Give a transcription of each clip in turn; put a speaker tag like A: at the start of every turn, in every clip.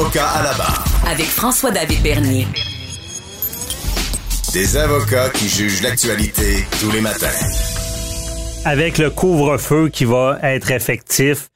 A: Avocat à la barre.
B: Avec François-David Bernier.
A: Des avocats qui jugent l'actualité tous les matins.
C: Avec le couvre-feu qui va être effectif,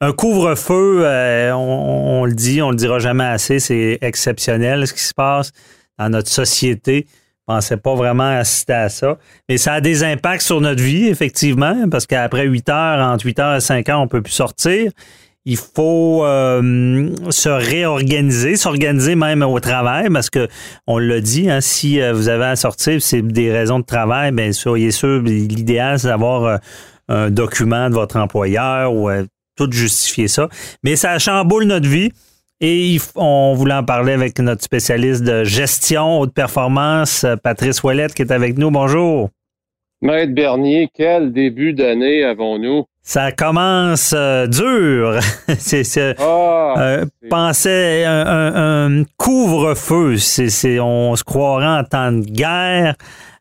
C: un couvre-feu, euh, on, le dit, on le dira jamais assez, c'est exceptionnel ce qui se passe dans notre société. Je pensais pas vraiment assister à ça. Mais ça a des impacts sur notre vie, effectivement, parce qu'après 8 heures, entre 8 heures et 5 heures, on peut plus sortir. Il faut euh, se réorganiser, s'organiser même au travail, parce que on l'a dit, hein, si euh, vous avez à sortir, c'est des raisons de travail, bien soyez sûr, l'idéal, c'est d'avoir un document de votre employeur ou tout justifier ça. Mais ça chamboule notre vie. Et on voulait en parler avec notre spécialiste de gestion haute performance, Patrice Ouellette, qui est avec nous. Bonjour.
D: Maître Bernier, quel début d'année avons-nous?
C: Ça commence euh, dur. c'est
D: ah,
C: euh, pensait un, couvre-feu. C'est on se croirait en temps de guerre.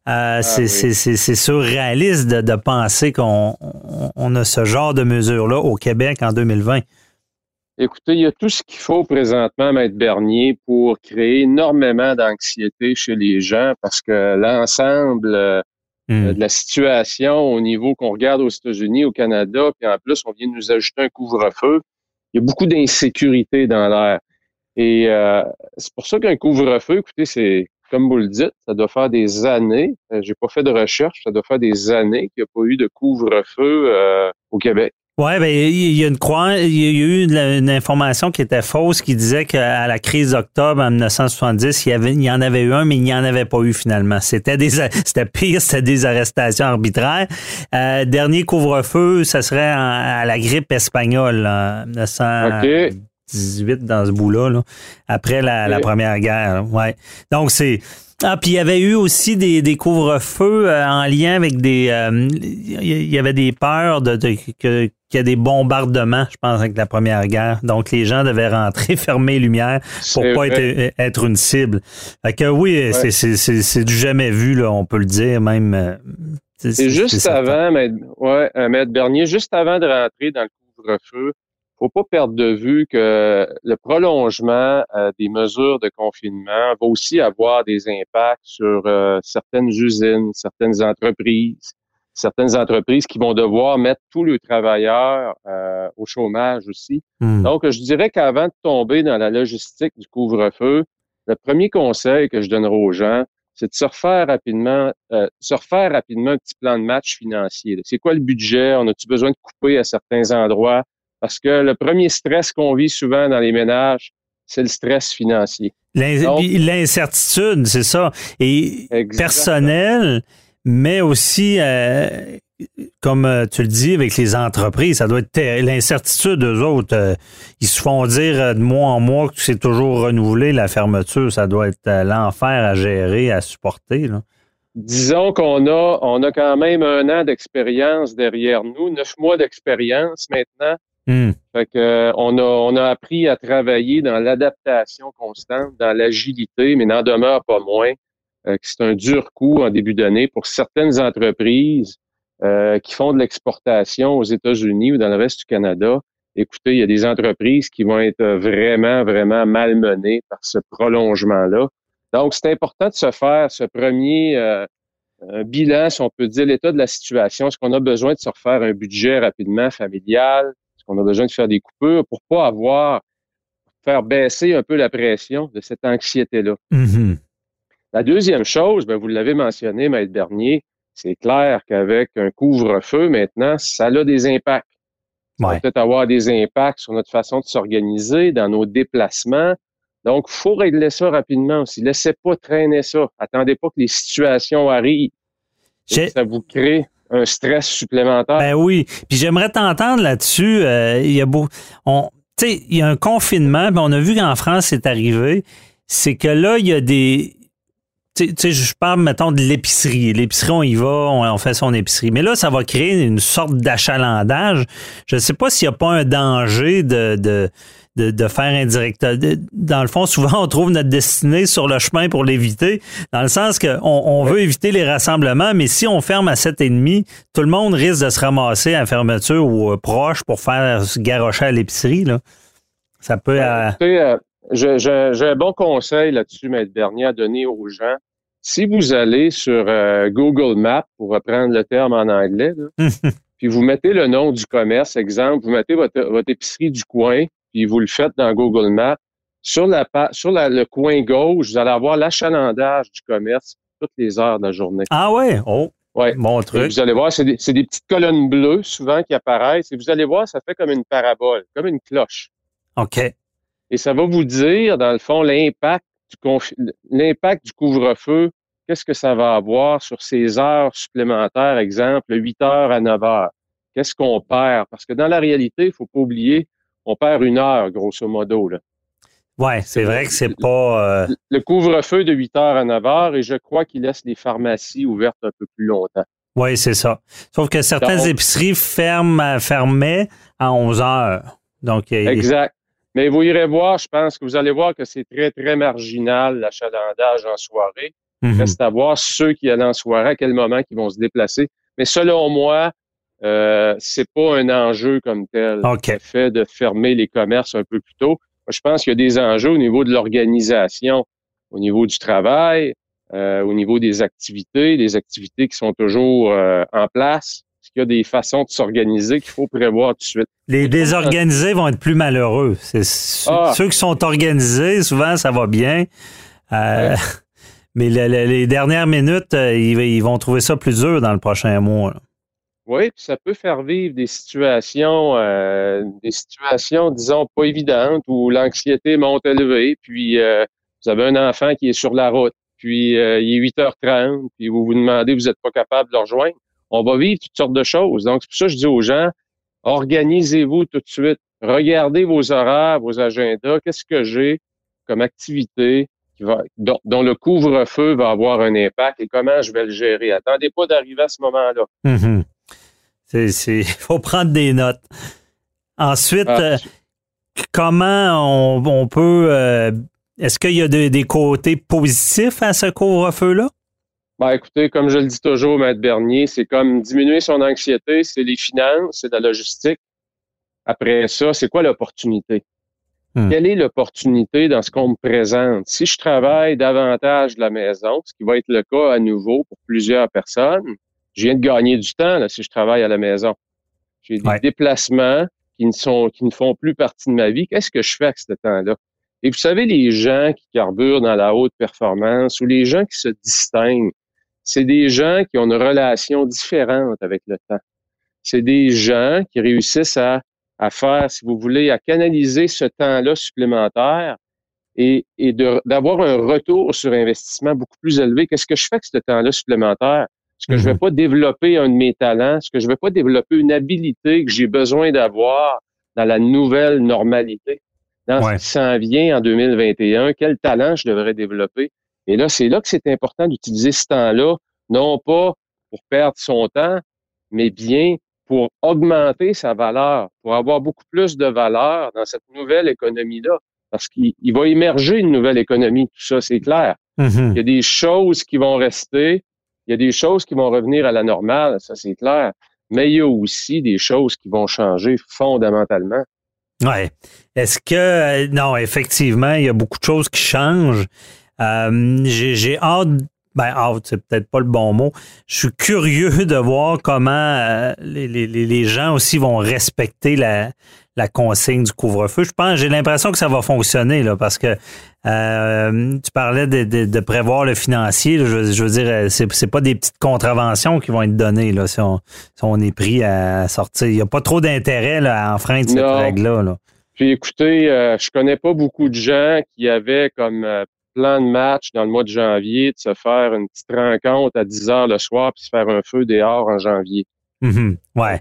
C: Euh, ah c'est surréaliste de, penser qu'on a ce genre de mesures-là au Québec en 2020.
D: Écoutez, il y a tout ce qu'il faut présentement, Maître Bernier, pour créer énormément d'anxiété chez les gens parce que l'ensemble euh, hmm. de la situation au niveau qu'on regarde aux États-Unis, au Canada, puis en plus, on vient de nous ajouter un couvre-feu, il y a beaucoup d'insécurité dans l'air. Et euh, c'est pour ça qu'un couvre-feu, écoutez, c'est comme vous le dites, ça doit faire des années, euh, j'ai pas fait de recherche, ça doit faire des années qu'il n'y a pas eu de couvre-feu euh, au Québec.
C: Oui, ben, il y a une il y a eu une, information qui était fausse qui disait qu'à la crise d'octobre en 1970, il y, il y en avait eu un, mais il n'y en avait pas eu finalement. C'était des, c'était pire, c'était des arrestations arbitraires. Euh, dernier couvre-feu, ça serait à la grippe espagnole en 1900. 18 dans ce bout-là, après la, première guerre. Ouais. Donc, c'est. Ah, puis il y avait eu aussi des, des couvre-feux euh, en lien avec des. Euh, il y avait des peurs de, qu'il y a des bombardements, je pense, avec la première guerre. Donc, les gens devaient rentrer, fermer les lumières pour pas être, être, une cible. Fait que oui, c'est du jamais vu, là, on peut le dire, même. Euh,
D: c'est juste avant, Maître, ouais, Maître Bernier, juste avant de rentrer dans le couvre-feu, faut pas perdre de vue que le prolongement euh, des mesures de confinement va aussi avoir des impacts sur euh, certaines usines, certaines entreprises, certaines entreprises qui vont devoir mettre tous leurs travailleurs euh, au chômage aussi. Hmm. Donc, je dirais qu'avant de tomber dans la logistique du couvre-feu, le premier conseil que je donnerai aux gens, c'est de se refaire rapidement, se refaire rapidement un petit plan de match financier. C'est quoi le budget? On a-tu besoin de couper à certains endroits? Parce que le premier stress qu'on vit souvent dans les ménages, c'est le stress financier.
C: L'incertitude, c'est ça. Et personnel, mais aussi, euh, comme euh, tu le dis, avec les entreprises, ça doit être l'incertitude d'eux autres. Euh, ils se font dire de mois en mois que c'est toujours renouvelé, la fermeture. Ça doit être l'enfer à gérer, à supporter.
D: Disons qu'on a, on a quand même un an d'expérience derrière nous, neuf mois d'expérience maintenant.
C: Hmm.
D: Fait que, euh, on, a, on a appris à travailler dans l'adaptation constante, dans l'agilité, mais n'en demeure pas moins euh, que c'est un dur coup en début d'année pour certaines entreprises euh, qui font de l'exportation aux États-Unis ou dans le reste du Canada. Écoutez, il y a des entreprises qui vont être vraiment, vraiment malmenées par ce prolongement-là. Donc, c'est important de se faire ce premier bilan, si on peut dire, l'état de la situation. Est-ce qu'on a besoin de se refaire un budget rapidement familial? On a besoin de faire des coupures pour pas avoir, faire baisser un peu la pression de cette anxiété-là.
C: Mm-hmm.
D: La deuxième chose, ben, vous l'avez mentionné, Maître Bernier, c'est clair qu'avec un couvre-feu maintenant, ça a des impacts. Ça va peut-être avoir des impacts sur notre façon de s'organiser, dans nos déplacements. Donc, il faut régler ça rapidement aussi. Laissez pas traîner ça. Attendez pas que les situations arrivent. Ça vous crée un stress supplémentaire.
C: Ben oui. Puis j'aimerais t'entendre là-dessus. Euh, il y a beau, on, tu sais, il y a un confinement, puis on a vu qu'en France, c'est arrivé, c'est que là, il y a des... Tu sais, je parle, mettons, de l'épicerie. L'épicerie, on y va, on, fait son épicerie. Mais là, ça va créer une sorte d'achalandage. Je ne sais pas s'il n'y a pas un danger de, de, de, faire indirect. Dans le fond, souvent, on trouve notre destinée sur le chemin pour l'éviter, dans le sens qu'on on veut éviter les rassemblements, mais si on ferme à 7,5, tout le monde risque de se ramasser à fermeture ou euh, proche pour faire se garrocher à l'épicerie. Ça peut...
D: Euh, euh, j'ai un bon conseil là-dessus, Maître Bernier, à donner aux gens. Si vous allez sur Google Maps, pour reprendre le terme en anglais, puis vous mettez le nom du commerce, exemple, vous mettez votre, votre épicerie du coin, puis vous le faites dans Google Maps, sur, la, sur le coin gauche, vous allez avoir l'achalandage du commerce toutes les heures de la journée.
C: Ah ouais? Oh,
D: ouais.
C: mon truc.
D: vous allez voir, c'est des, des, petites colonnes bleues souvent qui apparaissent. Et vous allez voir, ça fait comme une parabole, comme une cloche.
C: OK.
D: Et ça va vous dire, dans le fond, l'impact du, l'impact du couvre-feu. Qu'est-ce que ça va avoir sur ces heures supplémentaires, exemple, 8 heures à 9 heures? Qu'est-ce qu'on perd? Parce que dans la réalité, il ne faut pas oublier, on perd une heure, grosso modo. Là.
C: Oui, c'est vrai que c'est pas.
D: Euh, le couvre-feu de 8 heures à 9 heures et je crois qu'il laisse les pharmacies ouvertes un peu plus longtemps.
C: Oui, c'est ça. Sauf que certaines épiceries ferment, fermaient à 11 heures. Donc,
D: exact. Mais vous irez voir, je pense que vous allez voir que c'est très, très marginal l'achalandage en soirée. Mm Reste à voir ceux qui allaient en soirée, à quel moment ils vont se déplacer. Mais selon moi, euh, c'est pas un enjeu comme tel.
C: Le
D: fait de fermer les commerces un peu plus tôt. Moi, je pense qu'il y a des enjeux au niveau de l'organisation, au niveau du travail, euh, au niveau des activités, des activités qui sont toujours euh, en place. Est-ce qu'il y a des façons de s'organiser qu'il faut prévoir tout de suite?
C: Les désorganisés vont être plus malheureux. C'est ah. ceux qui sont organisés, souvent, ça va bien. Euh, mais les dernières minutes, ils, vont trouver ça plus dur dans le prochain mois.
D: Oui, puis ça peut faire vivre des situations, euh, des situations, disons, pas évidentes où l'anxiété monte élevée, puis euh, vous avez un enfant qui est sur la route, puis euh, il est 8h30, puis vous vous demandez, vous n'êtes pas capable de le rejoindre. On va vivre toutes sortes de choses. Donc, c'est pour ça que je dis aux gens, organisez-vous tout de suite. Regardez vos horaires, vos agendas. Qu'est-ce que j'ai comme activité qui va, dont, le couvre-feu va avoir un impact et comment je vais le gérer? Attendez pas d'arriver à ce moment-là.
C: Mm-hmm. Il faut prendre des notes. Ensuite, ah. euh, comment on, peut. Euh, est-ce qu'il y a des côtés positifs à ce couvre-feu-là?
D: Ben, écoutez, comme je le dis toujours, Maître Bernier, c'est comme diminuer son anxiété, c'est les finances, c'est la logistique. Après ça, c'est quoi l'opportunité? Hmm. Quelle est l'opportunité dans ce qu'on me présente? Si je travaille davantage de la maison, ce qui va être le cas à nouveau pour plusieurs personnes, je viens de gagner du temps là, si je travaille à la maison. J'ai des déplacements qui ne sont qui ne font plus partie de ma vie. Qu'est-ce que je fais avec ce temps-là? Et vous savez, les gens qui carburent dans la haute performance ou les gens qui se distinguent, c'est des gens qui ont une relation différente avec le temps. C'est des gens qui réussissent à, à faire, si vous voulez, à canaliser ce temps-là supplémentaire et, et d'avoir un retour sur investissement beaucoup plus élevé. Qu'est-ce que je fais avec ce temps-là supplémentaire? Est-ce que je vais mhm. pas développer un de mes talents? Est-ce que je vais pas développer une habilité que j'ai besoin d'avoir dans la nouvelle normalité? Dans ce qui s'en vient en 2021, quel talent je devrais développer? Et là, c'est là que c'est important d'utiliser ce temps-là, non pas pour perdre son temps, mais bien pour augmenter sa valeur, pour avoir beaucoup plus de valeur dans cette nouvelle économie-là. Parce qu'il va émerger une nouvelle économie, tout ça, c'est clair.
C: Mhm.
D: Il y a des choses qui vont rester, il y a des choses qui vont revenir à la normale, ça c'est clair, mais il y a aussi des choses qui vont changer fondamentalement.
C: Oui. Est-ce que, euh, non, effectivement, il y a beaucoup de choses qui changent. Euh, j'ai hâte, ben hâte, c'est peut-être pas le bon mot. Je suis curieux de voir comment euh, les, les, les, gens aussi vont respecter la, la consigne du couvre-feu. Je pense, j'ai l'impression que ça va fonctionner là, parce que euh, tu parlais de, prévoir le financier. je, veux dire, euh, c'est, c'est pas des petites contraventions qui vont être données là, si, on, est pris à sortir. Il n'y a pas trop d'intérêt à enfreindre cette règle-là.
D: Puis écoutez, euh, je connais pas beaucoup de gens qui avaient comme plan de match dans le mois de janvier de se faire une petite rencontre à 10 heures le soir puis se faire un feu dehors en janvier.
C: Mm-hmm. ouais.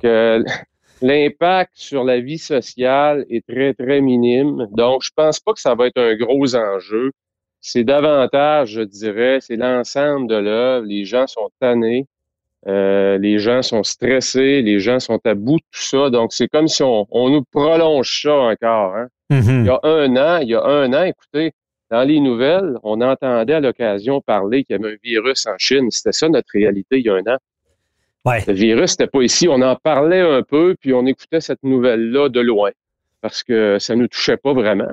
D: L'impact sur la vie sociale est très, très minime. Donc, je pense pas que ça va être un gros enjeu. C'est davantage, je dirais, c'est l'ensemble de l'œuvre. Les gens sont tannés. Euh, les gens sont stressés, les gens sont à bout de tout ça. Donc, c'est comme si on, nous prolonge ça encore. Hein.
C: Mhm.
D: Il y a un an, il y a un an, écoutez, dans les nouvelles, on entendait à l'occasion parler qu'il y avait un virus en Chine. C'était ça notre réalité il y a un an.
C: Ouais.
D: Le virus n'était pas ici. On en parlait un peu, puis on écoutait cette nouvelle-là de loin parce que ça ne nous touchait pas vraiment.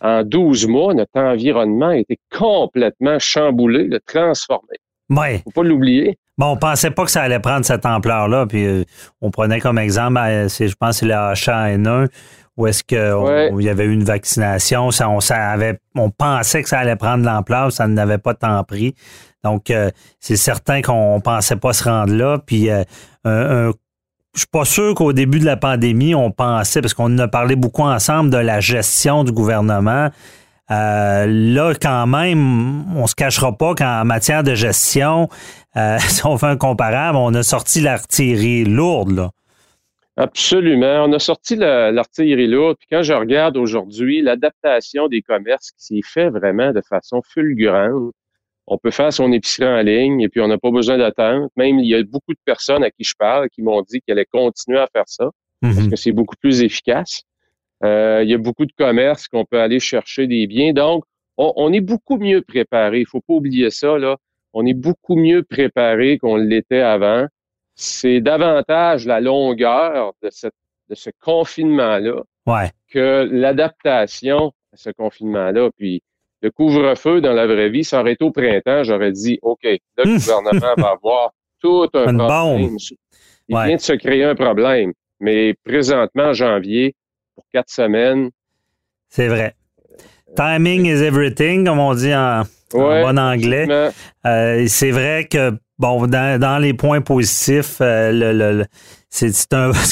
D: En 12 mois, notre environnement a été complètement chamboulé, transformé.
C: Ouais.
D: Faut pas l'oublier.
C: Bon, on pensait pas que ça allait prendre cette ampleur-là. Puis euh, on prenait comme exemple, euh, je pense, c'est le H1N1, où est-ce qu'il y avait eu une vaccination. Ça, on, avait, on pensait que ça allait prendre de l'ampleur, ça n'avait pas tant pris. Donc, euh, c'est certain qu'on pensait pas se rendre là. Puis un, un je suis pas sûr qu'au début de la pandémie, on pensait, parce qu'on a parlé beaucoup ensemble de la gestion du gouvernement. Euh, là, quand même, on se cachera pas qu'en matière de gestion, euh, si on fait un comparable, on a sorti l'artillerie lourde. Là.
D: Absolument. On a sorti l'artillerie lourde. Puis quand je regarde aujourd'hui l'adaptation des commerces qui s'est fait vraiment de façon fulgurante, on peut faire son épicerie en ligne et puis on n'a pas besoin d'attendre. Même il y a beaucoup de personnes à qui je parle qui m'ont dit qu'elles allaient continuer à faire ça parce
C: Mhm.
D: que c'est beaucoup plus efficace. Euh, il y a beaucoup de commerces qu'on peut aller chercher des biens. Donc, on, on est beaucoup mieux préparé. Il faut pas oublier ça, là. On est beaucoup mieux préparé qu'on l'était avant. C'est davantage la longueur de, cette, de ce confinement-là
C: Ouais.
D: que l'adaptation à ce confinement-là. Puis, le couvre-feu dans la vraie vie, ça aurait été au printemps, j'aurais dit, OK, le gouvernement va avoir tout un
C: Une
D: problème.
C: bombe.
D: Il
C: Ouais.
D: vient de se créer un problème. Mais présentement, en janvier, pour quatre semaines,
C: C'est vrai. Timing is everything, comme on dit en, bon anglais. Euh, c'est vrai que, bon, dans, dans les points positifs, euh, le, le- le- c'est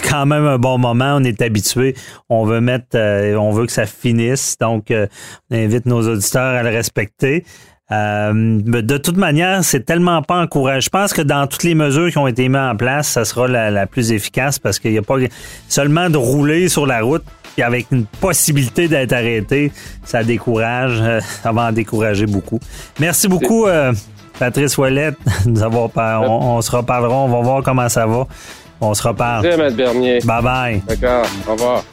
C: quand même un bon moment. On est habitué. On veut mettre, euh, on veut que ça finisse. Donc, euh, on invite nos auditeurs à le respecter. Mais de toute manière, c'est tellement pas encouragé. Je pense que dans toutes les mesures qui ont été mises en place, ça sera la, la plus efficace parce qu'il n'y a pas seulement de rouler sur la route puis avec une possibilité d'être arrêté, ça décourage, euh, ça va en décourager beaucoup. Merci beaucoup, euh, Patrice Ouellette, nous avoir on, on se reparlera, on va voir comment ça va. On se reparle.
D: Merci, M. Bernier.
C: Bye bye.
D: D'accord. Au revoir.